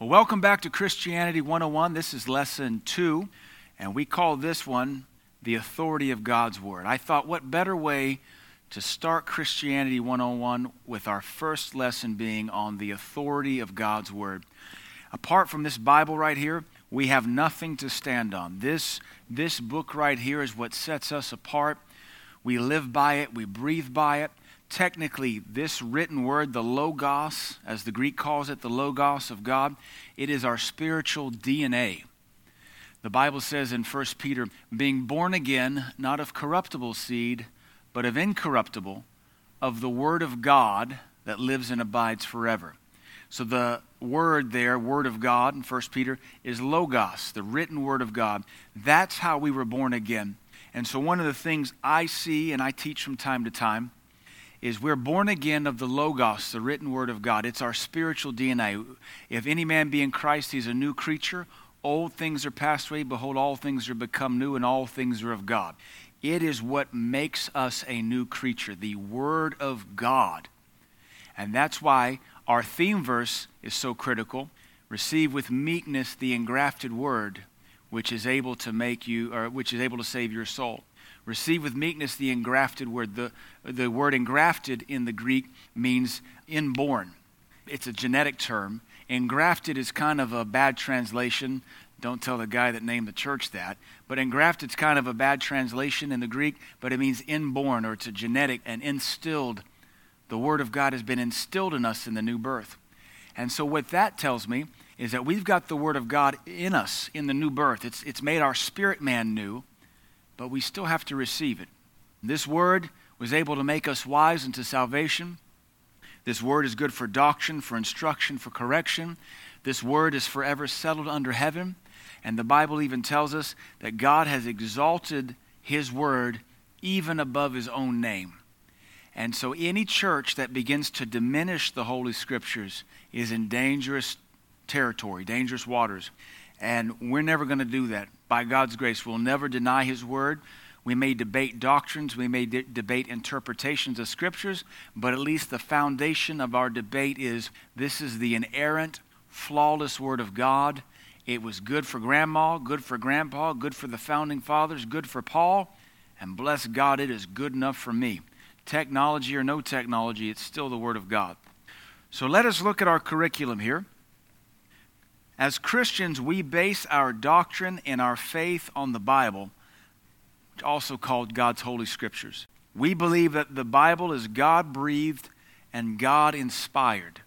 Well, welcome back to Christianity 101. This is lesson two, and we call this one The Authority of God's Word. I thought, what better way to start Christianity 101 with our first lesson being on the authority of God's Word. Apart from this Bible right here, we have nothing to stand on. This, this book right here is what sets us apart. We live by it, we breathe by it technically, this written word, the Logos, as the Greek calls it, the Logos of God, it is our spiritual DNA. The Bible says in 1 Peter, being born again, not of corruptible seed, but of incorruptible, of the Word of God that lives and abides forever. So the word there, Word of God in 1 Peter, is Logos, the written Word of God. That's how we were born again. And so one of the things I see and I teach from time to time is we're born again of the Logos, the written word of God. It's our spiritual DNA. If any man be in Christ, he's a new creature. Old things are passed away. Behold, all things are become new, and all things are of God. It is what makes us a new creature, the Word of God. And that's why our theme verse is so critical. Receive with meekness the engrafted Word, which is able to make you, or which is able to save your soul. Receive with meekness the engrafted word. The, the word engrafted in the Greek means inborn, it's a genetic term. Engrafted is kind of a bad translation. Don't tell the guy that named the church that. But engrafted is kind of a bad translation in the Greek, but it means inborn or it's a genetic and instilled. The Word of God has been instilled in us in the new birth. And so, what that tells me is that we've got the Word of God in us in the new birth. It's, it's made our spirit man new but we still have to receive it. This word was able to make us wise unto salvation. This word is good for doctrine, for instruction, for correction. This word is forever settled under heaven. And the Bible even tells us that God has exalted his word even above his own name. And so any church that begins to diminish the Holy Scriptures is in dangerous territory, dangerous waters. And we're never going to do that by God's grace. We'll never deny His Word. We may debate doctrines, we may de- debate interpretations of scriptures, but at least the foundation of our debate is this is the inerrant, flawless Word of God. It was good for grandma, good for grandpa, good for the founding fathers, good for Paul, and bless God, it is good enough for me. Technology or no technology, it's still the Word of God. So let us look at our curriculum here. As Christians, we base our doctrine and our faith on the Bible, also called God's Holy Scriptures. We believe that the Bible is God breathed and God inspired.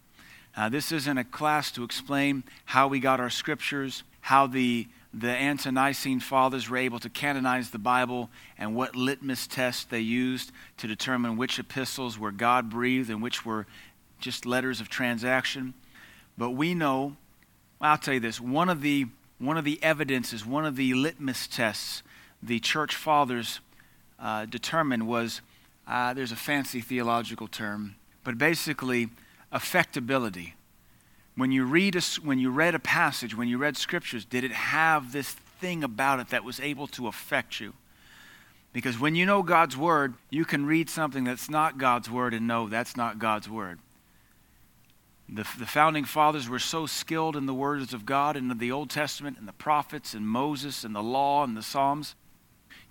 Uh, this isn't a class to explain how we got our scriptures, how the, the ante-Nicene fathers were able to canonize the Bible, and what litmus test they used to determine which epistles were God breathed and which were just letters of transaction. But we know I'll tell you this one of the, one of the evidences, one of the litmus tests the church fathers uh, determined was uh, there's a fancy theological term, but basically, affectability. When you, read a, when you read a passage, when you read scriptures, did it have this thing about it that was able to affect you? Because when you know God's word, you can read something that's not God's word and know that's not God's word. The, the founding fathers were so skilled in the words of God and the Old Testament and the prophets and Moses and the law and the Psalms.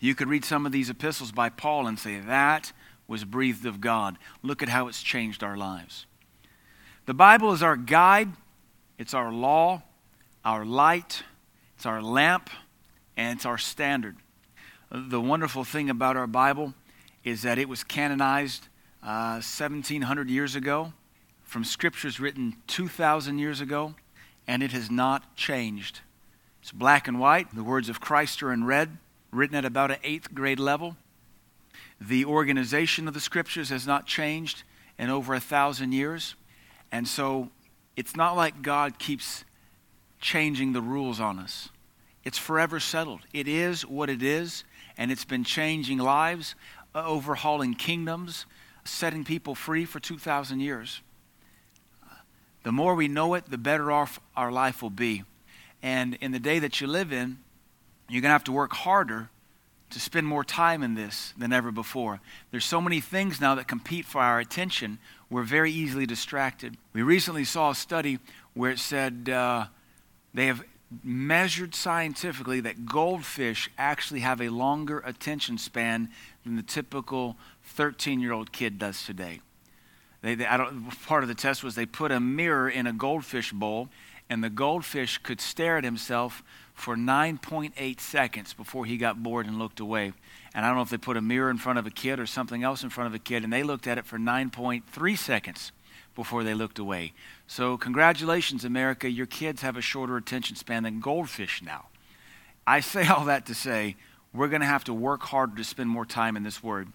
You could read some of these epistles by Paul and say, that was breathed of God. Look at how it's changed our lives. The Bible is our guide, it's our law, our light, it's our lamp, and it's our standard. The wonderful thing about our Bible is that it was canonized uh, 1700 years ago from scriptures written 2,000 years ago, and it has not changed. It's black and white. The words of Christ are in red, written at about an eighth grade level. The organization of the scriptures has not changed in over a thousand years. And so it's not like God keeps changing the rules on us. It's forever settled. It is what it is, and it's been changing lives, uh, overhauling kingdoms, setting people free for 2,000 years. The more we know it, the better off our life will be. And in the day that you live in, you're going to have to work harder to spend more time in this than ever before. There's so many things now that compete for our attention. we're very easily distracted. We recently saw a study where it said uh, they have measured scientifically that goldfish actually have a longer attention span than the typical 13 year old kid does today. They, they, part of the test was they put a mirror in a goldfish bowl, and the goldfish could stare at himself for 9.8 seconds before he got bored and looked away. And I don't know if they put a mirror in front of a kid or something else in front of a kid, and they looked at it for 9.3 seconds before they looked away. So, congratulations, America. Your kids have a shorter attention span than goldfish now. I say all that to say we're going to have to work harder to spend more time in this Word.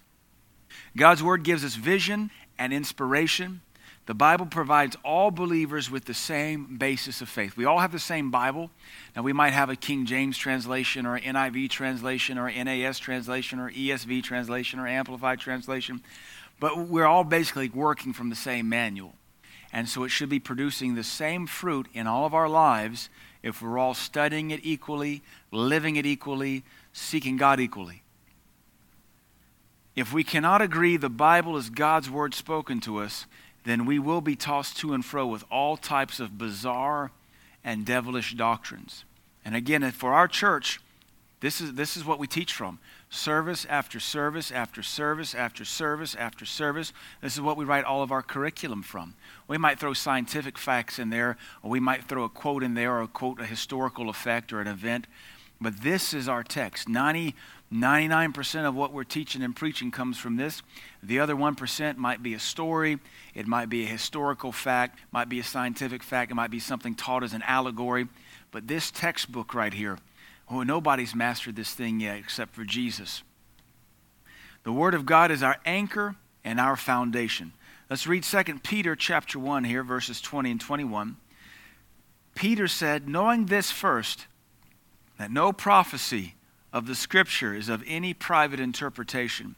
God's Word gives us vision and inspiration. The Bible provides all believers with the same basis of faith. We all have the same Bible. Now, we might have a King James translation or NIV translation or NAS translation or ESV translation or Amplified translation, but we're all basically working from the same manual. And so it should be producing the same fruit in all of our lives if we're all studying it equally, living it equally, seeking God equally. If we cannot agree the Bible is God's word spoken to us, then we will be tossed to and fro with all types of bizarre and devilish doctrines. And again, for our church, this is, this is what we teach from service after service after service after service after service. This is what we write all of our curriculum from. We might throw scientific facts in there, or we might throw a quote in there, or a quote, a historical effect, or an event. But this is our text. 90, 99% of what we're teaching and preaching comes from this. The other 1% might be a story, it might be a historical fact, might be a scientific fact, it might be something taught as an allegory. But this textbook right here, oh, nobody's mastered this thing yet except for Jesus. The Word of God is our anchor and our foundation. Let's read 2 Peter chapter 1 here, verses 20 and 21. Peter said, Knowing this first, that no prophecy of the Scripture is of any private interpretation.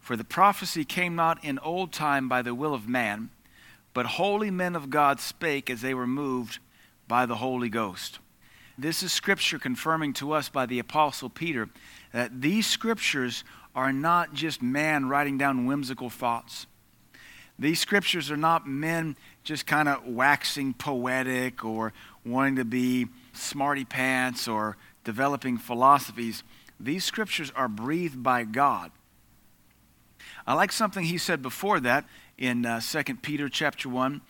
For the prophecy came not in old time by the will of man, but holy men of God spake as they were moved by the Holy Ghost. This is Scripture confirming to us by the Apostle Peter that these Scriptures are not just man writing down whimsical thoughts. These Scriptures are not men just kind of waxing poetic or wanting to be smarty pants or developing philosophies, these scriptures are breathed by God. I like something he said before that in uh, 2 Peter chapter 1.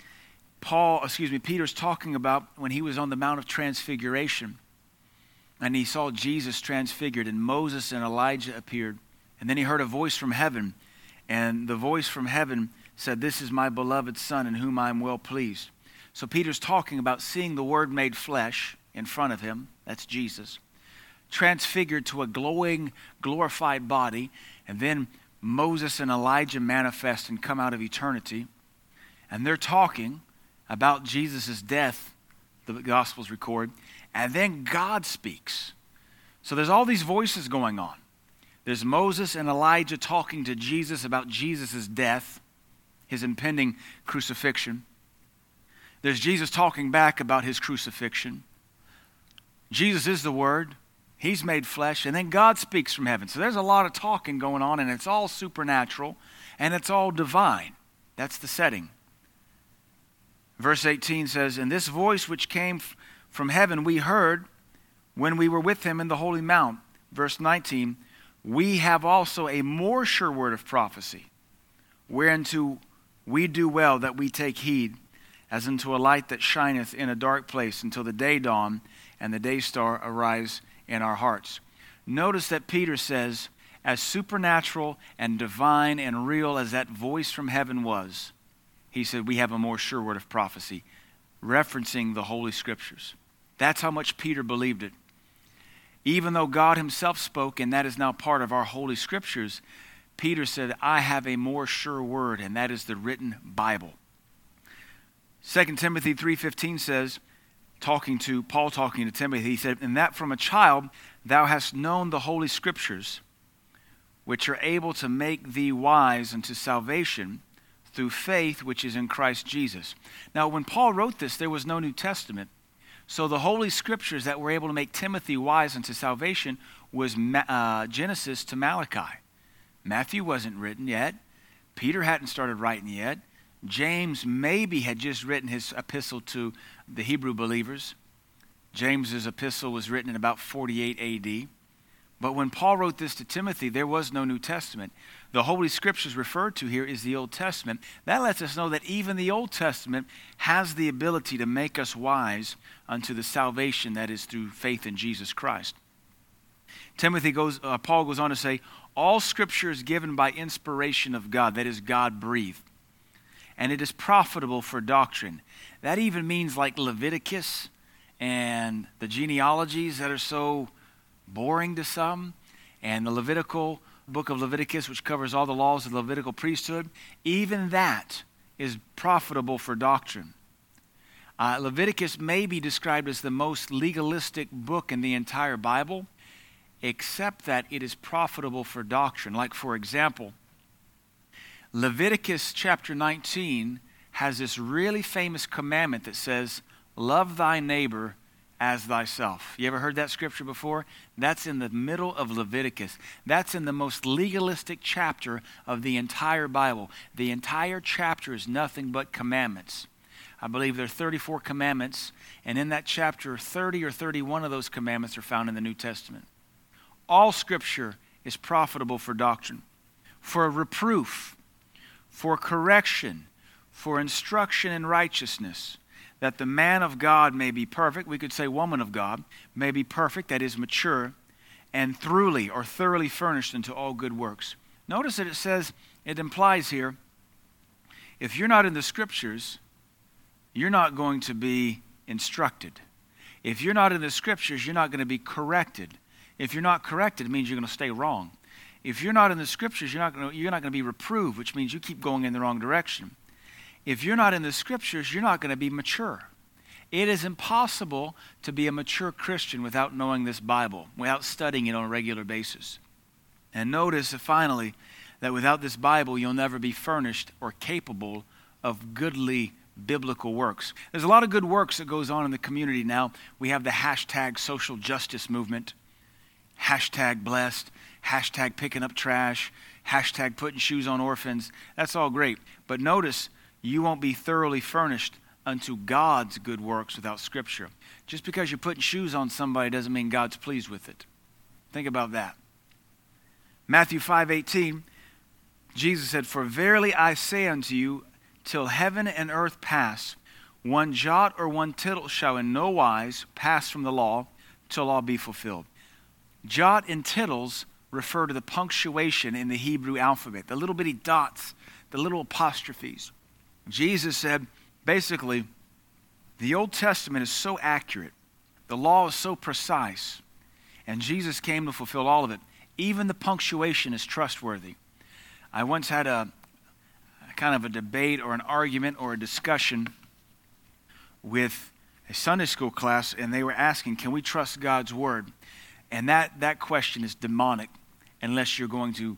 Paul, excuse me, Peter's talking about when he was on the Mount of Transfiguration and he saw Jesus transfigured and Moses and Elijah appeared. And then he heard a voice from heaven and the voice from heaven said, This is my beloved Son in whom I am well pleased. So Peter's talking about seeing the Word made flesh in front of him. That's Jesus transfigured to a glowing, glorified body. And then Moses and Elijah manifest and come out of eternity. And they're talking about Jesus' death, the Gospels record. And then God speaks. So there's all these voices going on. There's Moses and Elijah talking to Jesus about Jesus' death, his impending crucifixion. There's Jesus talking back about his crucifixion. Jesus is the Word. He's made flesh, and then God speaks from heaven. So there's a lot of talking going on, and it's all supernatural and it's all divine. That's the setting. Verse 18 says, And this voice which came from heaven we heard when we were with him in the holy mount. Verse 19, we have also a more sure word of prophecy, whereunto we do well that we take heed, as unto a light that shineth in a dark place until the day dawn and the day star arise in our hearts. Notice that Peter says, as supernatural and divine and real as that voice from heaven was, he said, we have a more sure word of prophecy, referencing the Holy Scriptures. That's how much Peter believed it. Even though God himself spoke, and that is now part of our Holy Scriptures, Peter said, I have a more sure word, and that is the written Bible. 2 Timothy 3.15 says, talking to Paul talking to Timothy, he said, And that from a child thou hast known the holy scriptures, which are able to make thee wise unto salvation through faith which is in Christ Jesus. Now, when Paul wrote this, there was no New Testament. So the holy scriptures that were able to make Timothy wise unto salvation was uh, Genesis to Malachi. Matthew wasn't written yet. Peter hadn't started writing yet. James maybe had just written his epistle to the Hebrew believers. James's epistle was written in about 48 AD. But when Paul wrote this to Timothy, there was no New Testament. The Holy Scriptures referred to here is the Old Testament. That lets us know that even the Old Testament has the ability to make us wise unto the salvation that is through faith in Jesus Christ. Timothy goes, uh, Paul goes on to say, all Scripture is given by inspiration of God, that is, God breathed, and it is profitable for doctrine. That even means like Leviticus and the genealogies that are so boring to some, and the Levitical book of Leviticus, which covers all the laws of the Levitical priesthood, even that is profitable for doctrine. Uh, Leviticus may be described as the most legalistic book in the entire Bible, except that it is profitable for doctrine. Like, for example, Leviticus chapter 19 has this really famous commandment that says, Love thy neighbor as thyself. You ever heard that scripture before? That's in the middle of Leviticus. That's in the most legalistic chapter of the entire Bible. The entire chapter is nothing but commandments. I believe there are 34 commandments, and in that chapter, 30 or 31 of those commandments are found in the New Testament. All scripture is profitable for doctrine, for reproof, for correction, for instruction in righteousness that the man of God may be perfect, we could say woman of God, may be perfect, that is mature, and thoroughly or thoroughly furnished into all good works. Notice that it says, it implies here, if you're not in the scriptures, you're not going to be instructed. If you're not in the scriptures, you're not going to be corrected. If you're not corrected, it means you're going to stay wrong. If you're not in the scriptures, you're not going to, you're not going to be reproved, which means you keep going in the wrong direction if you're not in the scriptures, you're not going to be mature. It is impossible to be a mature Christian without knowing this Bible, without studying it on a regular basis. And notice finally that without this Bible, you'll never be furnished or capable of goodly biblical works. There's a lot of good works that goes on in the community now. We have the hashtag social justice movement, hashtag blessed, hashtag picking up trash, hashtag putting shoes on orphans. That's all great. But notice you won't be thoroughly furnished unto God's good works without Scripture. Just because you're putting shoes on somebody doesn't mean God's pleased with it. Think about that. Matthew 5:18 Jesus said, "For verily I say unto you, till heaven and earth pass, one jot or one tittle shall in no wise pass from the law till all be fulfilled." Jot and tittles refer to the punctuation in the Hebrew alphabet, the little bitty dots, the little apostrophes. Jesus said basically, the Old Testament is so accurate, the law is so precise, and Jesus came to fulfill all of it. Even the punctuation is trustworthy. I once had a, kind of a debate or an argument or a discussion with a Sunday school class, and they were asking, Can we trust God's word? And that, that question is demonic unless you're going to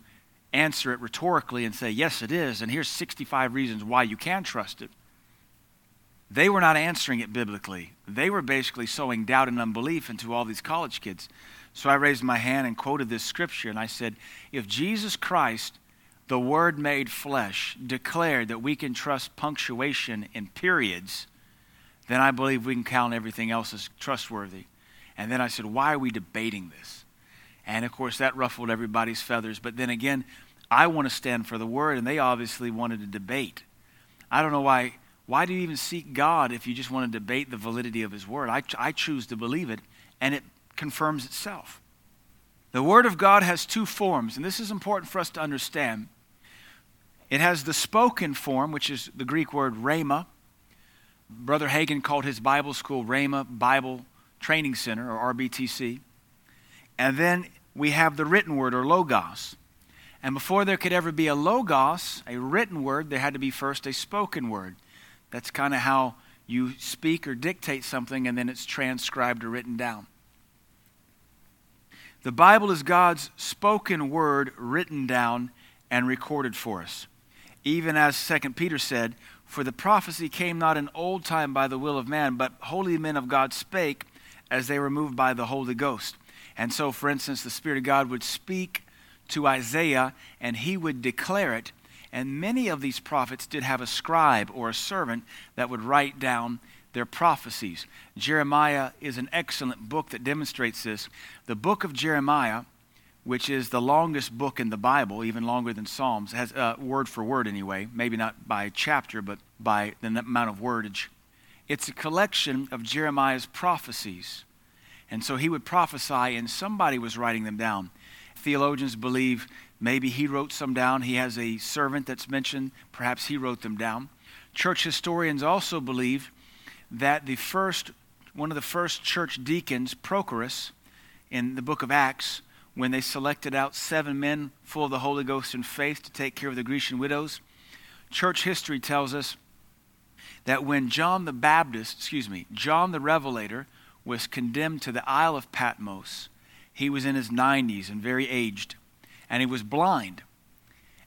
answer it rhetorically and say, Yes, it is, and here's 65 reasons why you can trust it. They were not answering it biblically. They were basically sowing doubt and unbelief into all these college kids. So I raised my hand and quoted this scripture, and I said, If Jesus Christ, the Word made flesh, declared that we can trust punctuation in periods, then I believe we can count everything else as trustworthy. And then I said, Why are we debating this? And of course, that ruffled everybody's feathers. But then again, I want to stand for the word, and they obviously wanted to debate. I don't know why. Why do you even seek God if you just want to debate the validity of His word? I, I choose to believe it, and it confirms itself. The Word of God has two forms, and this is important for us to understand. It has the spoken form, which is the Greek word rhema. Brother Hagin called his Bible school Rhema Bible Training Center, or RBTC. And then we have the written word or logos. And before there could ever be a logos, a written word, there had to be first a spoken word. That's kind of how you speak or dictate something and then it's transcribed or written down. The Bible is God's spoken word written down and recorded for us. Even as 2 Peter said, For the prophecy came not in old time by the will of man, but holy men of God spake as they were moved by the Holy Ghost. And so, for instance, the Spirit of God would speak to Isaiah and he would declare it. And many of these prophets did have a scribe or a servant that would write down their prophecies. Jeremiah is an excellent book that demonstrates this. The book of Jeremiah, which is the longest book in the Bible, even longer than Psalms, has uh, word for word anyway, maybe not by chapter, but by the amount of wordage. It's a collection of Jeremiah's prophecies. And so he would prophesy, and somebody was writing them down. Theologians believe maybe he wrote some down. He has a servant that's mentioned. Perhaps he wrote them down. Church historians also believe that the first, one of the first church deacons, Prochorus, in the book of Acts, when they selected out seven men full of the Holy Ghost and faith to take care of the Grecian widows, church history tells us that when John the Baptist, excuse me, John the Revelator was condemned to the Isle of Patmos, he was in his 90s and very aged, and he was blind.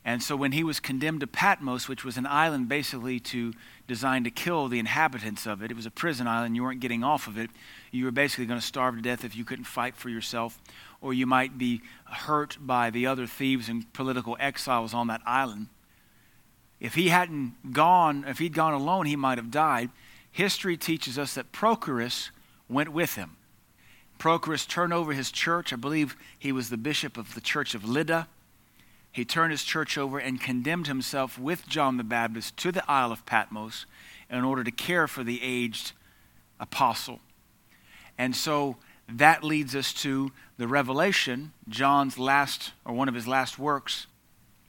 And so when he was condemned to Patmos, which was an island basically to designed to kill the inhabitants of it, it was a prison island. You weren't getting off of it. You were basically going to starve to death if you couldn't fight for yourself, or you might be hurt by the other thieves and political exiles on that island. If he hadn't gone, if he'd gone alone, he might have died. History teaches us that Prochorus went with him. Prochorus turned over his church. I believe he was the bishop of the church of Lydda. He turned his church over and condemned himself with John the Baptist to the Isle of Patmos in order to care for the aged apostle. And so that leads us to the Revelation, John's last, or one of his last works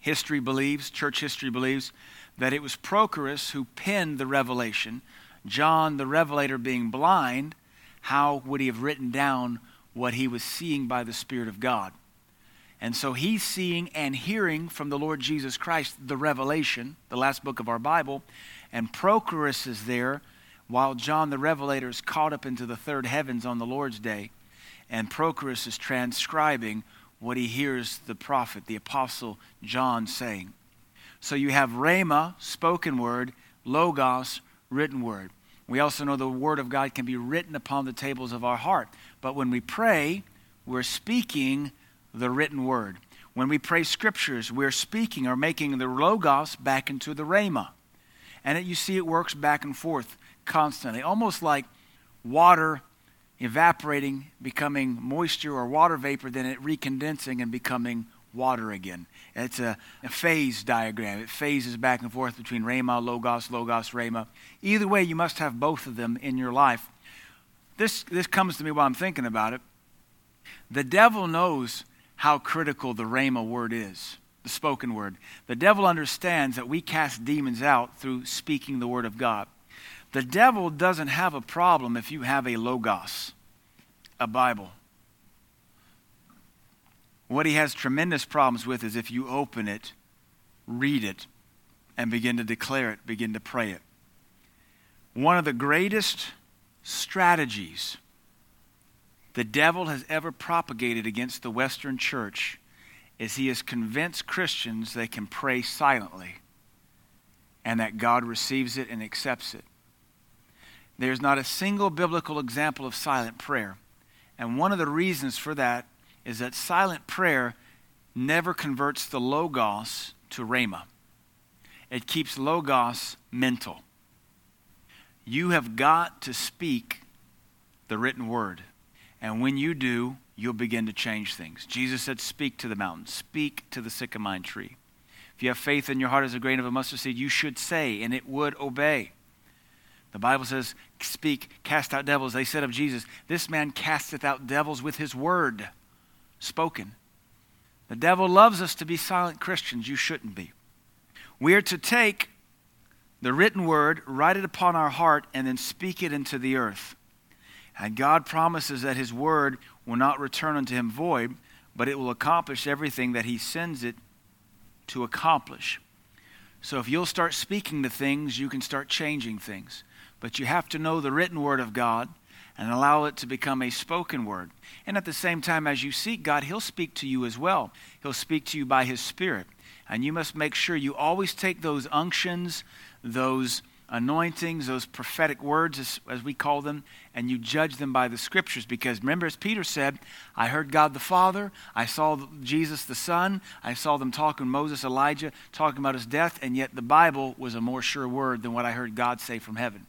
history believes, church history believes, that it was Prochorus who penned the revelation. John, the revelator, being blind, how would he have written down what he was seeing by the Spirit of God? And so he's seeing and hearing from the Lord Jesus Christ the revelation, the last book of our Bible, and Prochorus is there while John the Revelator is caught up into the third heavens on the Lord's day. And Prochorus is transcribing what he hears the prophet, the apostle John saying. So you have Rhema, spoken word, Logos, written word. We also know the word of God can be written upon the tables of our heart. But when we pray, we're speaking the written word. When we pray scriptures, we're speaking or making the Logos back into the Rhema. And it, you see it works back and forth constantly, almost like water evaporating, becoming moisture or water vapor, then it recondensing and becoming water again. It's a, a, phase diagram. It phases back and forth between Rhema, Logos, Logos, Rhema. Either way, you must have both of them in your life. This, this comes to me while I'm thinking about it. The devil knows how critical the Rhema word is, the spoken word. The devil understands that we cast demons out through speaking the word of God. The devil doesn't have a problem if you have a logos, a Bible. What he has tremendous problems with is if you open it, read it, and begin to declare it, begin to pray it. One of the greatest strategies the devil has ever propagated against the Western church is he has convinced Christians they can pray silently and that God receives it and accepts it. There's not a single biblical example of silent prayer. And one of the reasons for that is that silent prayer never converts the Logos to Rhema. It keeps Logos mental. You have got to speak the written word. And when you do, you'll begin to change things. Jesus said, Speak to the mountain, speak to the sycamore tree. If you have faith in your heart as a grain of a mustard seed, you should say, and it would obey. The Bible says, Speak, cast out devils. They said of Jesus, This man casteth out devils with his word spoken. The devil loves us to be silent Christians. You shouldn't be. We are to take the written word, write it upon our heart, and then speak it into the earth. And God promises that his word will not return unto him void, but it will accomplish everything that he sends it to accomplish. So if you'll start speaking the things, you can start changing things. But you have to know the written word of God and allow it to become a spoken word. And at the same time, as you seek God, He'll speak to you as well. He'll speak to you by His Spirit. And you must make sure you always take those unctions, those anointings, those prophetic words, as, as, we call them, and you judge them by the scriptures. Because remember, as Peter said, I heard God the Father, I saw Jesus the Son, I saw them talking, Moses, Elijah, talking about his death, and yet the Bible was a more sure word than what I heard God say from heaven.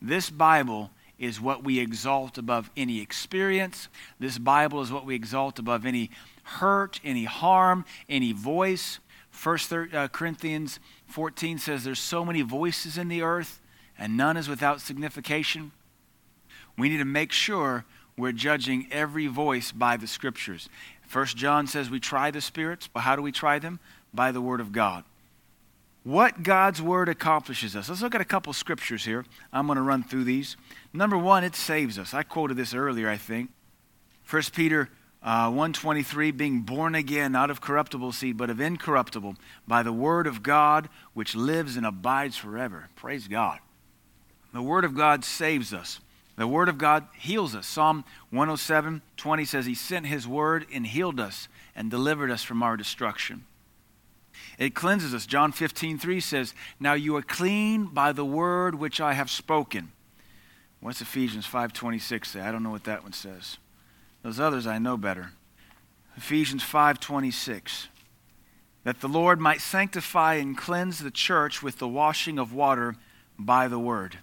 This Bible is what we exalt above any experience. This Bible is what we exalt above any hurt, any harm, any voice. First uh, Corinthians 14 says there's so many voices in the earth and none is without signification. We need to make sure we're judging every voice by the scriptures. First John says we try the spirits. But how do we try them? By the word of God. What God's word accomplishes us. Let's look at a couple scriptures here. I'm going to run through these. Number one, it saves us. I quoted this earlier, I think. First Peter uh, 123 being born again not of corruptible seed but of incorruptible by the word of god which lives and abides forever praise god the word of god saves us the word of god heals us psalm 107 20 says he sent his word and healed us and delivered us from our destruction it cleanses us. John 15 3 says now you are clean by the word which i have spoken. What's ephesians 5.26 say? I don't know what that one says. Those others I know better. Ephesians 5:26 that the Lord might sanctify and cleanse the church with the washing of water by the word.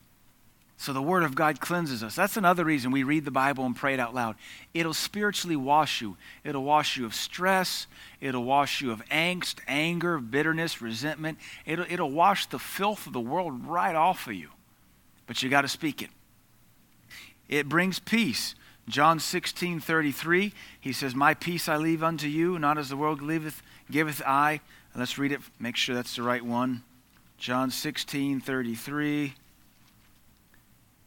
So the word of God cleanses us. That's another reason we read the Bible and pray it out loud. It'll spiritually wash you. It'll wash you of stress, it'll wash you of angst, anger, bitterness, resentment. It'll it'll wash the filth of the world right off of you. But you got to speak it. It brings peace. John 16, 33, he says, My peace I leave unto you, not as the world leaveth, giveth I. Let's read it, make sure that's the right one. John 16, 33.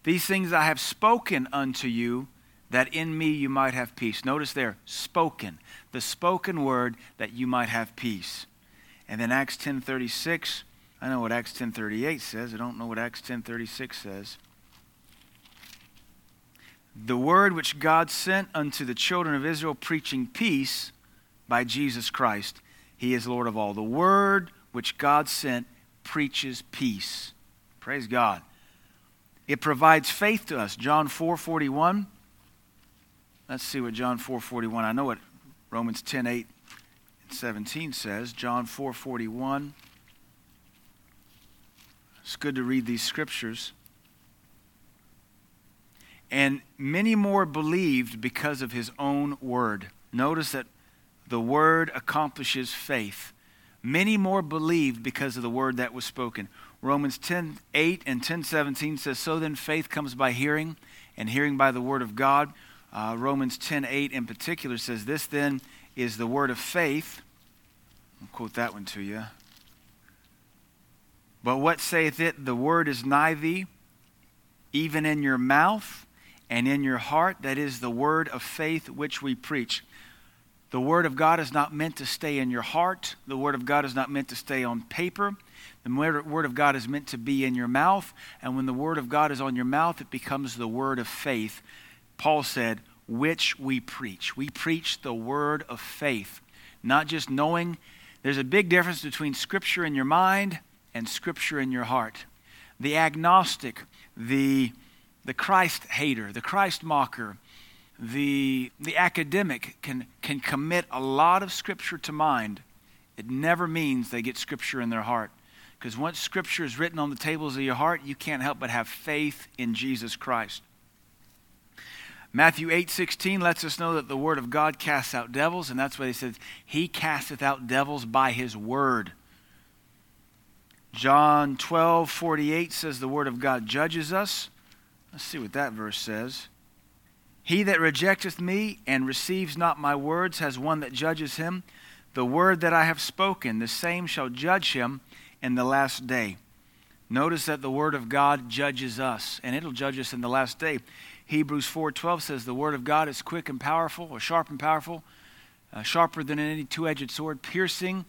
These things I have spoken unto you, that in me you might have peace. Notice there, spoken. The spoken word that you might have peace. And then Acts 10:36, I know what Acts 10:38 says. I don't know what Acts 10:36 says the word which God sent unto the children of Israel, preaching peace by Jesus Christ. He is Lord of all. The word which God sent preaches peace. Praise God. It provides faith to us. John 4 41. Let's see what John 4 41. I know what Romans 10 8 and 17 says. John 4 41. It's good to read these scriptures and many more believed because of his own word. Notice that the word accomplishes faith. Many more believed because of the word that was spoken. Romans 10 8 and 10 17 says, So then faith comes by hearing, and hearing by the word of God. Uh, Romans 10 8 in particular says, This then is the word of faith. I'll quote that one to you. But what saith it? The word is nigh thee, even in your mouth and in your heart. That is the word of faith which we preach. The word of God is not meant to stay in your heart. The word of God is not meant to stay on paper. The word of God is meant to be in your mouth. And when the word of God is on your mouth, it becomes the word of faith. Paul said, which we preach. We preach the word of faith, not just knowing. There's a big difference between scripture in your mind and scripture in your heart. The agnostic, the the Christ hater, the Christ mocker, the, the academic can, can commit a lot of Scripture to mind. It never means they get Scripture in their heart. Because once Scripture is written on the tables of your heart, you can't help but have faith in Jesus Christ. Matthew 8 16 lets us know that the Word of God casts out devils, and that's why he says, He casteth out devils by His Word. John 12 48 says the Word of God judges us. Let's see what that verse says. He that rejecteth me and receives not my words has one that judges him. The word that I have spoken, the same shall judge him in the last day. Notice that the word of God judges us, and it'll judge us in the last day. Hebrews 4:12 says the word of God is quick and powerful, or sharp and powerful, uh, sharper than any two-edged sword, piercing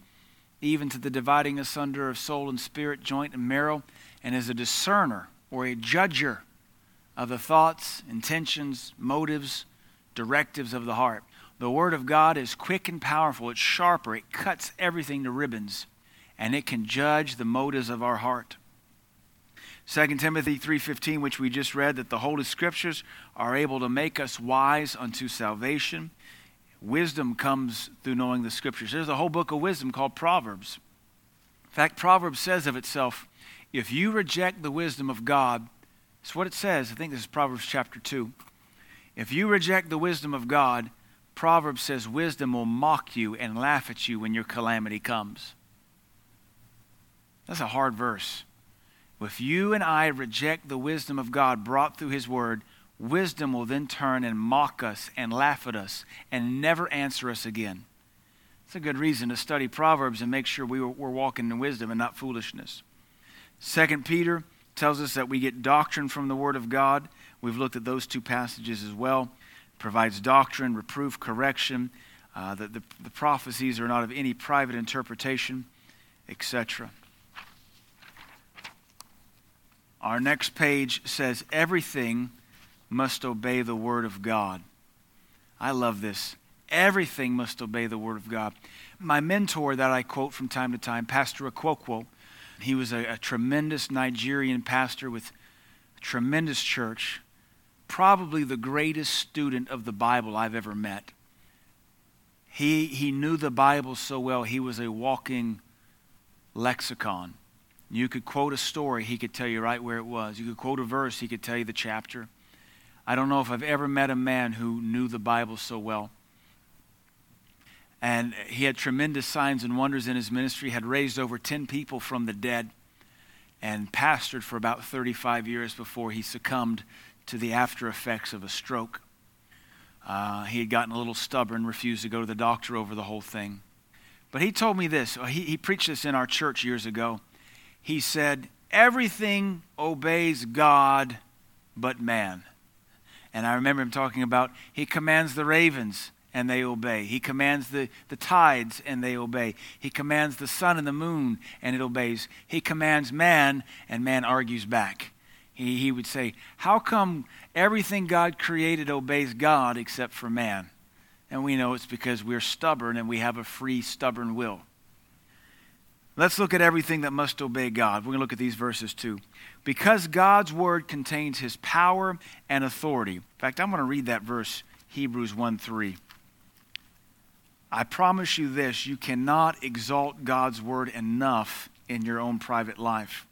even to the dividing asunder of soul and spirit, joint and marrow, and is a discerner or a judger of the thoughts, intentions, motives, directives of the heart. The Word of God is quick and powerful. It's sharper. It cuts everything to ribbons. And it can judge the motives of our heart. 2 Timothy 3:15 which we just read that the holy scriptures are able to make us wise unto salvation. Wisdom comes through knowing the scriptures. There's a whole book of wisdom called Proverbs. In fact, Proverbs says of itself, if you reject the wisdom of God, it's what it says. I think this is Proverbs chapter 2. If you reject the wisdom of God, Proverbs says wisdom will mock you and laugh at you when your calamity comes. That's a hard verse. If you and I reject the wisdom of God brought through His Word, wisdom will then turn and mock us and laugh at us and never answer us again. It's a good reason to study Proverbs and make sure we we're walking in wisdom and not foolishness. Second Peter tells us that we get doctrine from the Word of God. We've looked at those two passages as well. It provides doctrine, reproof, correction. Uh, that the, the prophecies are not of any private interpretation, etc. Our next page says, Everything must obey the Word of God. I love this. Everything must obey the Word of God. My mentor that I quote from time to time, Pastor Okonkwo, he was a, a tremendous Nigerian pastor with a tremendous church, probably the greatest student of the Bible I've ever met. He, he knew the Bible so well, he was a walking lexicon. You could quote a story, he could tell you right where it was. You could quote a verse, he could tell you the chapter. I don't know if I've ever met a man who knew the Bible so well. And he had tremendous signs and wonders in his ministry, had raised over 10 people from the dead, and pastored for about 35 years before he succumbed to the after effects of a stroke. Uh, he had gotten a little stubborn, refused to go to the doctor over the whole thing. But he told me this. He, he preached this in our church years ago he said, Everything obeys God but man. And I remember him talking about he commands the ravens and they obey. He commands the, the tides and they obey. He commands the sun and the moon and it obeys. He commands man and man argues back. He, he would say, How come everything God created obeys God except for man? And we know it's because we're stubborn and we have a free, stubborn will. Let's look at everything that must obey God. We're going to look at these verses too. Because God's word contains his power and authority. In fact, I'm going to read that verse, Hebrews 1 3. I promise you this you cannot exalt God's word enough in your own private life.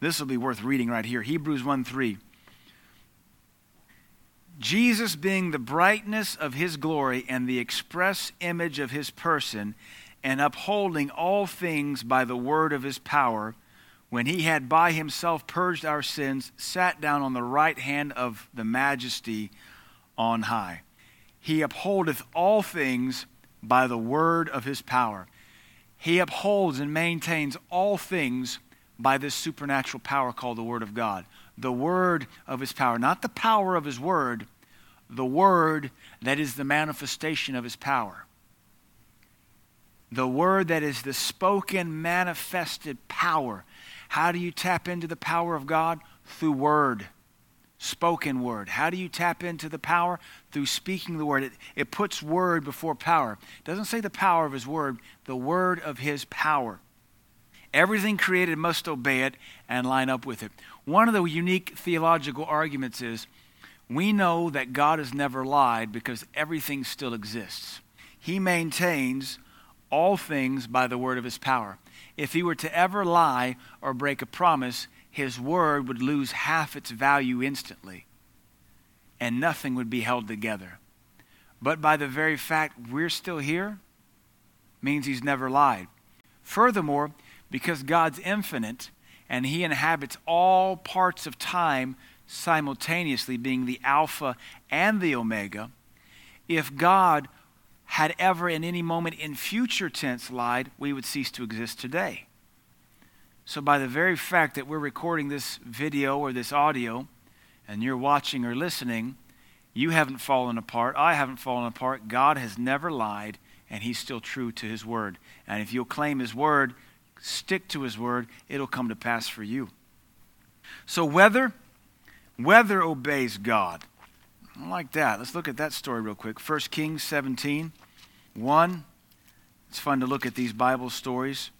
This will be worth reading right here. Hebrews 1 3. Jesus, being the brightness of his glory and the express image of his person, and upholding all things by the word of his power, when he had by himself purged our sins, sat down on the right hand of the majesty on high. He upholdeth all things by the word of his power. He upholds and maintains all things by this supernatural power called the Word of God. The Word of His power, not the power of His Word, the Word that is the manifestation of His power the word that is the spoken, manifested power. How do you tap into the power of God? Through word, spoken word. How do you tap into the power? Through speaking the word. It, it puts word before power. It doesn't say the power of his word, the word of his power. Everything created must obey it and line up with it. One of the unique theological arguments is we know that God has never lied because everything still exists. He maintains all things by the word of his power. If he were to ever lie or break a promise, his word would lose half its value instantly, and nothing would be held together. But by the very fact we're still here, means he's never lied. Furthermore, because God's infinite and he inhabits all parts of time simultaneously, being the Alpha and the Omega, if God had ever in any moment in future tense lied, we would cease to exist today. So, by the very fact that we're recording this video or this audio, and you're watching or listening, you haven't fallen apart. I haven't fallen apart. God has never lied, and He's still true to His word. And if you'll claim His word, stick to His word, it'll come to pass for you. So, weather, weather obeys God. I like that. Let's look at that story real quick. 1 Kings 17, 1. It's fun to look at these Bible stories.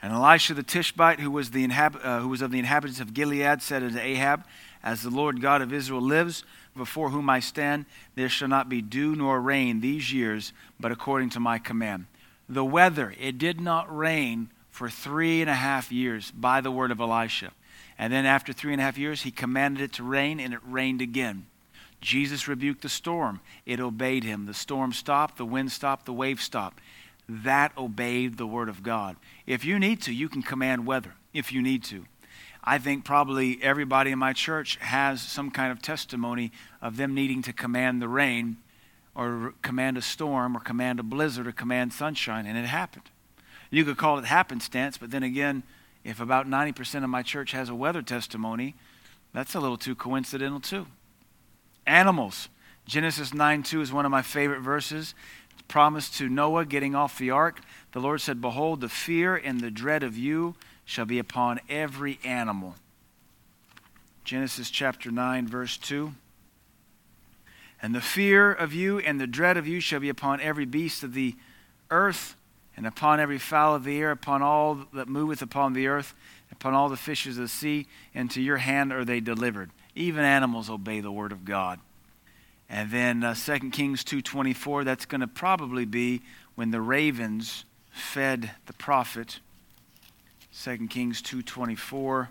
And Elisha the Tishbite, who was, the inhab- uh, who was of the inhabitants of Gilead, said unto Ahab, As the Lord God of Israel lives, before whom I stand, there shall not be dew nor rain these years, but according to my command. The weather, it did not rain for three and a half years by the word of Elisha. And then after three and a half years, he commanded it to rain, and it rained again. Jesus rebuked the storm. It obeyed him. The storm stopped, the wind stopped, the wave stopped. That obeyed the word of God. If you need to, you can command weather if you need to. I think probably everybody in my church has some kind of testimony of them needing to command the rain or command a storm or command a blizzard or command sunshine, and it happened. You could call it happenstance, but then again, if about 90% of my church has a weather testimony, that's a little too coincidental, too. Animals. Genesis 9 2 is one of my favorite verses. It's promised to Noah getting off the ark. The Lord said, Behold, the fear and the dread of you shall be upon every animal. Genesis chapter 9, verse 2. And the fear of you and the dread of you shall be upon every beast of the earth, and upon every fowl of the air, upon all that moveth upon the earth, upon all the fishes of the sea, into your hand are they delivered. Even animals obey the word of God. And then uh, 2 Kings 2.24, that's going to probably be when the ravens fed the prophet 2 Kings 2.24.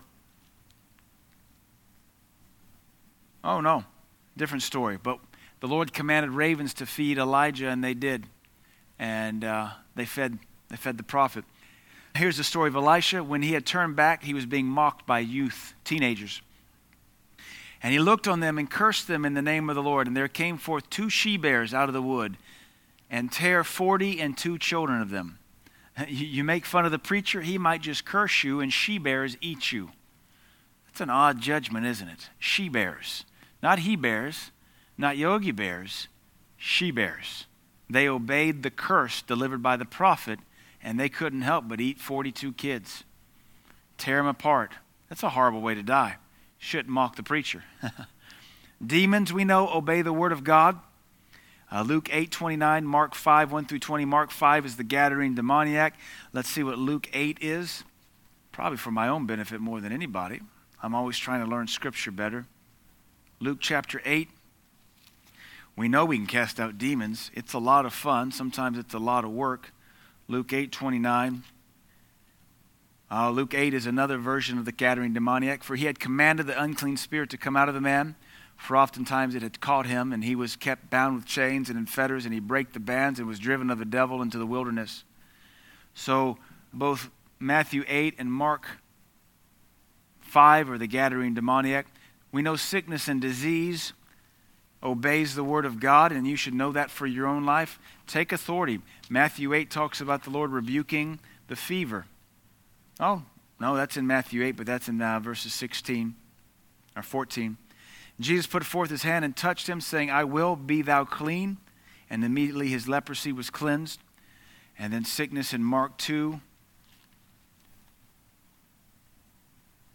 Oh, no. Different story. But the Lord commanded ravens to feed Elijah, and they did. And uh, they, fed, they fed the prophet. Here's the story of Elisha. When he had turned back, he was being mocked by youth, teenagers. And he looked on them and cursed them in the name of the Lord. And there came forth two she bears out of the wood, and tear forty and two children of them. You make fun of the preacher, he might just curse you, and she bears eat you. That's an odd judgment, isn't it? She bears. Not he bears, not Yogi bears, she bears. They obeyed the curse delivered by the prophet, and they couldn't help but eat 42 kids. Tear them apart. That's a horrible way to die. Shouldn't mock the preacher. Demons, we know, obey the word of God. Uh, Luke 8, 29, Mark 5, 1 through 20. Mark 5 is the Gadarene demoniac. Let's see what Luke 8 is. Probably for my own benefit more than anybody. I'm always trying to learn Scripture better. Luke chapter 8. We know we can cast out demons. It's a lot of fun. Sometimes it's a lot of work. Luke 8, 29. Uh, Luke 8 is another version of the Gadarene demoniac. For he had commanded the unclean spirit to come out of the man for oftentimes it had caught him, and he was kept bound with chains and in fetters, and he brake the bands and was driven of the devil into the wilderness. So both Matthew 8 and Mark 5 are the Gadarene demoniac. We know sickness and disease obeys the word of God, and you should know that for your own life. Take authority. Matthew 8 talks about the Lord rebuking the fever. Oh, no, that's in Matthew 8, but that's in uh, verses 16 or 14. Jesus put forth his hand and touched him, saying, I will be thou clean. And immediately his leprosy was cleansed. And then sickness in Mark 2.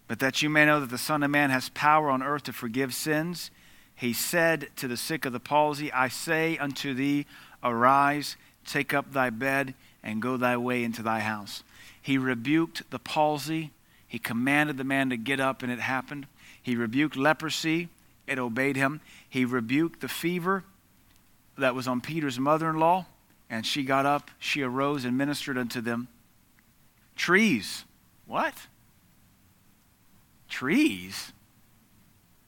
But that you may know that the Son of Man has power on earth to forgive sins, he said to the sick of the palsy, I say unto thee, arise, take up thy bed, and go thy way into thy house. He rebuked the palsy. He commanded the man to get up, and it happened. He rebuked leprosy it obeyed him. He rebuked the fever that was on Peter's mother in law, and she got up, she arose and ministered unto them. Trees. What? Trees?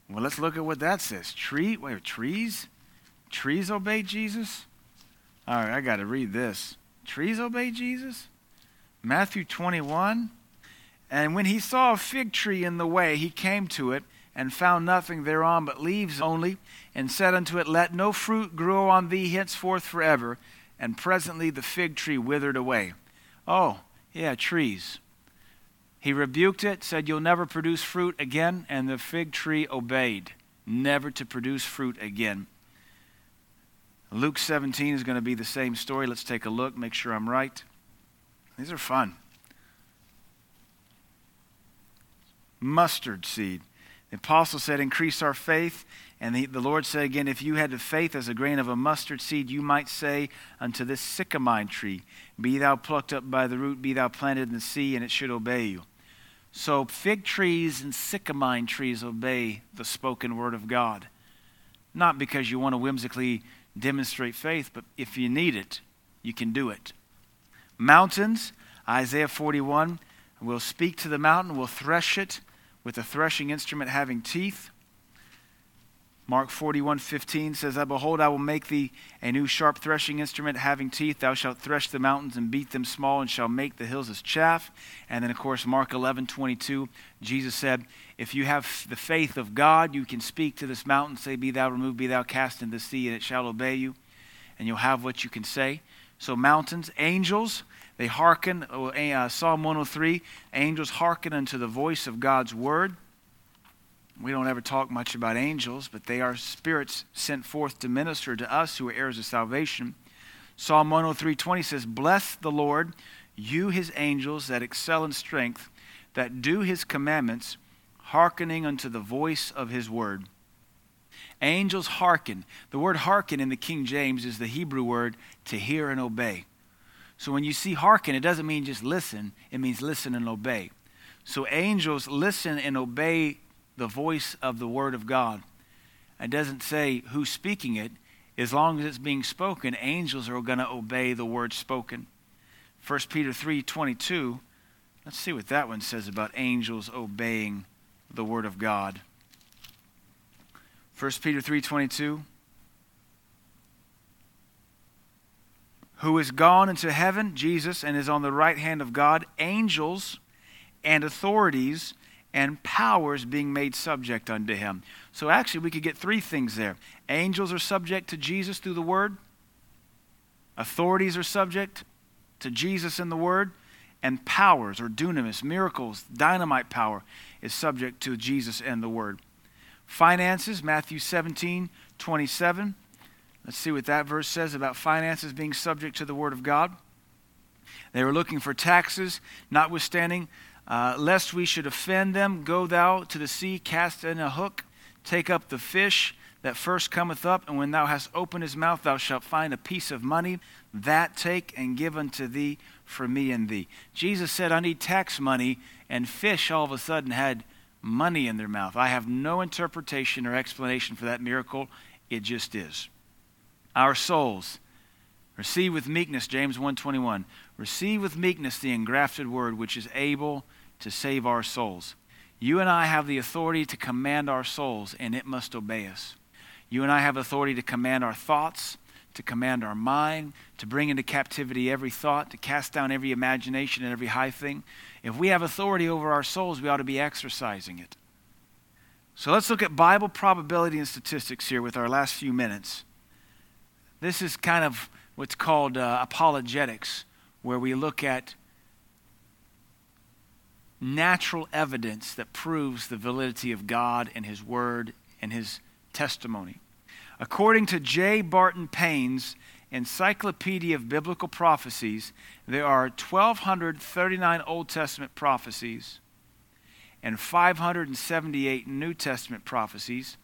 Well, let's look at what that says. Tree, wait, trees? Trees obey Jesus? All right, I got to read this. Trees obey Jesus? Matthew 21. And when he saw a fig tree in the way, he came to it and found nothing thereon but leaves only, and said unto it, Let no fruit grow on thee henceforth forever. And presently the fig tree withered away. Oh, yeah, trees. He rebuked it, said, You'll never produce fruit again, and the fig tree obeyed, never to produce fruit again. Luke 17 is going to be the same story. Let's take a look, make sure I'm right. These are fun. Mustard seed. The apostle said, Increase our faith. And the, the Lord said again, If you had the faith as a grain of a mustard seed, you might say unto this sycamore tree, Be thou plucked up by the root, be thou planted in the sea, and it should obey you. So fig trees and sycamore trees obey the spoken word of God. Not because you want to whimsically demonstrate faith, but if you need it, you can do it. Mountains, Isaiah 41, will speak to the mountain, will thresh it with a threshing instrument having teeth. Mark 41, 15 says, I behold, I will make thee a new sharp threshing instrument having teeth. Thou shalt thresh the mountains and beat them small, and shall make the hills as chaff. And then, of course, Mark 11, 22, Jesus said, If you have the faith of God, you can speak to this mountain, say, Be thou removed, be thou cast into the sea, and it shall obey you. And you'll have what you can say. So, mountains, angels, they hearken. Uh, Psalm 103, angels hearken unto the voice of God's word. We don't ever talk much about angels, but they are spirits sent forth to minister to us who are heirs of salvation. Psalm 103:20 says, "Bless the Lord, you his angels that excel in strength, that do his commandments, hearkening unto the voice of his word." Angels hearken. The word hearken in the King James is the Hebrew word to hear and obey. So when you see hearken, it doesn't mean just listen, it means listen and obey. So angels listen and obey the voice of the Word of God. It doesn't say who's speaking it. As long as it's being spoken, angels are going to obey the word spoken. 1 Peter 3:22. Let's see what that one says about angels obeying the word of God. 1 Peter 3:22 Who is gone into heaven, Jesus, and is on the right hand of God, angels and authorities and powers being made subject unto him. So actually, we could get three things there. Angels are subject to Jesus through the Word, authorities are subject to Jesus in the Word, and powers or dunamis, miracles, dynamite power is subject to Jesus and the Word. Finances, Matthew 17, 27. Let's see what that verse says about finances being subject to the Word of God. They were looking for taxes, notwithstanding uh, lest we should offend them, go thou to the sea, cast in a hook, take up the fish that first cometh up, and when thou hast opened his mouth, thou shalt find a piece of money. That take and give unto thee for me and thee. Jesus said, I need tax money, and fish all of a sudden had money in their mouth. I have no interpretation or explanation for that miracle. It just is. Our souls receive with meekness, James 121. Receive with meekness the engrafted word, which is able to save our souls. You and I have the authority to command our souls, and it must obey us. You and I have authority to command our thoughts, to command our mind, to bring into captivity every thought, to cast down every imagination and every high thing. If we have authority over our souls, we ought to be exercising it. So let's look at Bible probability and statistics here with our last few minutes. This is kind of what's called uh, apologetics, where we look at natural evidence that proves the validity of God and His Word and His testimony. According to J. Barton Payne's Encyclopedia of Biblical Prophecies, there are 1,239 Old Testament prophecies and 578 New Testament prophecies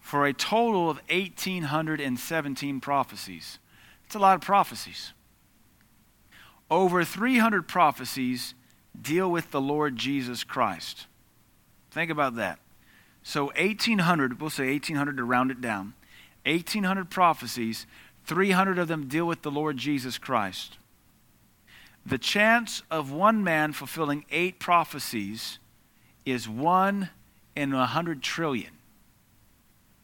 for a total of 1,817 prophecies. It's a lot of prophecies. Over 300 prophecies deal with the Lord Jesus Christ. Think about that. So 1800, we'll say 1800 to round it down. 1800 prophecies, 300 of them deal with the Lord Jesus Christ. The chance of one man fulfilling eight prophecies is one in a hundred trillion.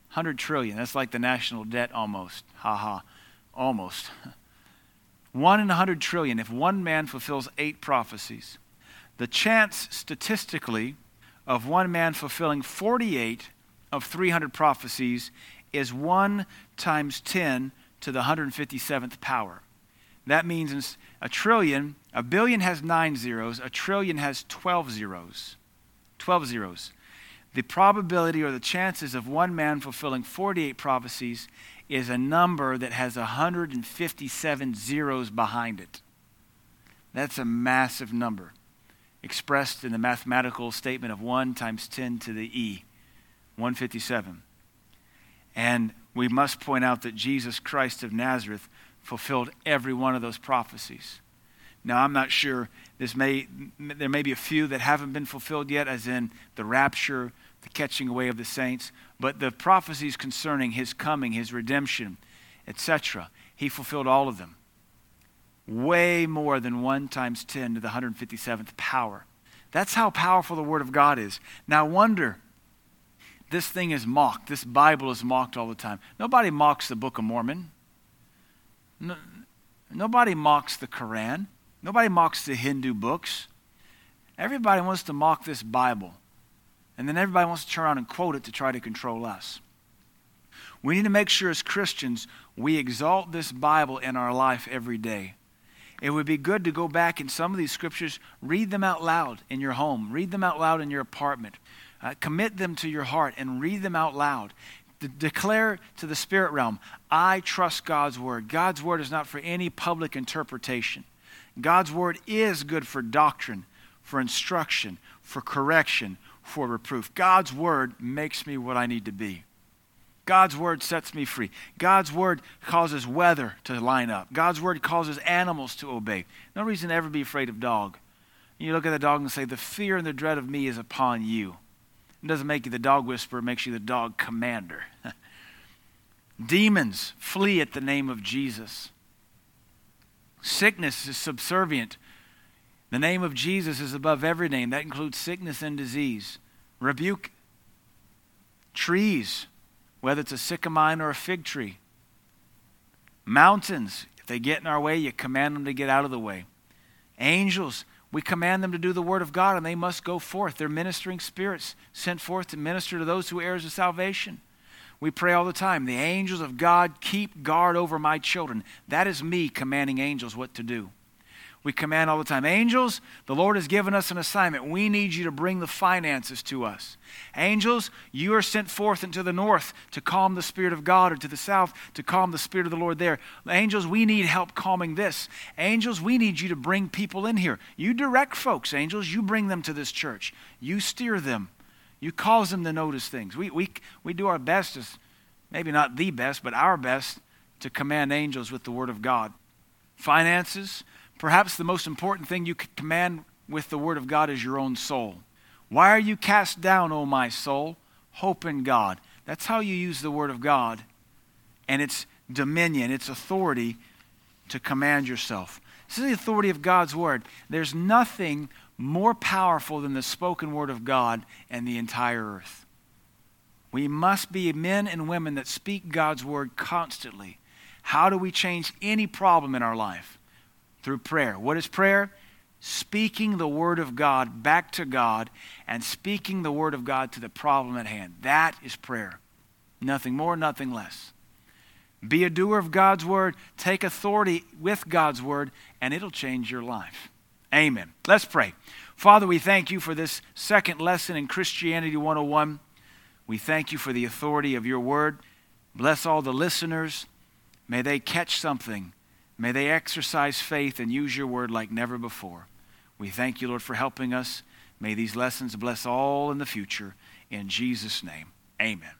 Hundred trillion. That's like the national debt almost. Ha ha. Almost. One in a hundred trillion if one man fulfills eight prophecies the chance statistically of one man fulfilling 48 of 300 prophecies is 1 times 10 to the 157th power. That means a trillion, a billion has nine zeros, a trillion has 12 zeros. 12 zeros. The probability or the chances of one man fulfilling 48 prophecies is a number that has 157 zeros behind it. That's a massive number expressed in the mathematical statement of 1 times 10 to the e. 157. And we must point out that Jesus Christ of Nazareth fulfilled every one of those prophecies. Now, I'm not sure. This may, there may be a few that haven't been fulfilled yet, as in the rapture, the catching away of the saints. But the prophecies concerning his coming, his redemption, etc., he fulfilled all of them. Way more than 1 times 10 to the 157th power. That's how powerful the Word of God is. Now, wonder this thing is mocked. This Bible is mocked all the time. Nobody mocks the Book of Mormon. No, nobody mocks the Koran. Nobody mocks the Hindu books. Everybody wants to mock this Bible. And then everybody wants to turn around and quote it to try to control us. We need to make sure as Christians we exalt this Bible in our life every day. It would be good to go back in some of these scriptures, read them out loud in your home, read them out loud in your apartment, uh, commit them to your heart and read them out loud. De- declare to the spirit realm, I trust God's word. God's word is not for any public interpretation. God's word is good for doctrine, for instruction, for correction, for reproof. God's word makes me what I need to be. God's word sets me free. God's word causes weather to line up. God's word causes animals to obey. No reason to ever be afraid of dog. You look at the dog and say, The fear and the dread of me is upon you. It doesn't make you the dog whisperer, it makes you the dog commander. Demons flee at the name of Jesus. Sickness is subservient. The name of Jesus is above every name. That includes sickness and disease. Rebuke trees, whether it's a sycamine or a fig tree. Mountains, if they get in our way, you command them to get out of the way. Angels, we command them to do the word of God and they must go forth. They're ministering spirits sent forth to minister to those who heirs of salvation. We pray all the time, the angels of God keep guard over my children. That is me commanding angels what to do. We command all the time. Angels, the Lord has given us an assignment. We need you to bring the finances to us. Angels, you are sent forth into the north to calm the Spirit of God, or to the south to calm the Spirit of the Lord there. Angels, we need help calming this. Angels, we need you to bring people in here. You direct folks, angels. You bring them to this church. You steer them. You cause them to notice things. We, we, we do our best, as maybe not the best, but our best to command angels with the Word of God. Finances, Perhaps the most important thing you could command with the Word of God is your own soul. Why are you cast down, O my soul? Hope in God. That's how you use the Word of God and its dominion, its authority to command yourself. This is the authority of God's Word. There's nothing more powerful than the spoken Word of God and the entire earth. We must be men and women that speak God's Word constantly. How do we change any problem in our life? Through prayer. What is prayer? Speaking the Word of God back to God and speaking the Word of God to the problem at hand. That is prayer. Nothing more, nothing less. Be a doer of God's Word, take authority with God's Word, and it'll change your life. Amen. Let's pray. Father, we thank you for this second lesson in Christianity 101. We thank you for the authority of your Word. Bless all the listeners. May they catch something May they exercise faith and use your word like never before. We thank you, Lord, for helping us. May these lessons bless all in the future. In Jesus' name, amen.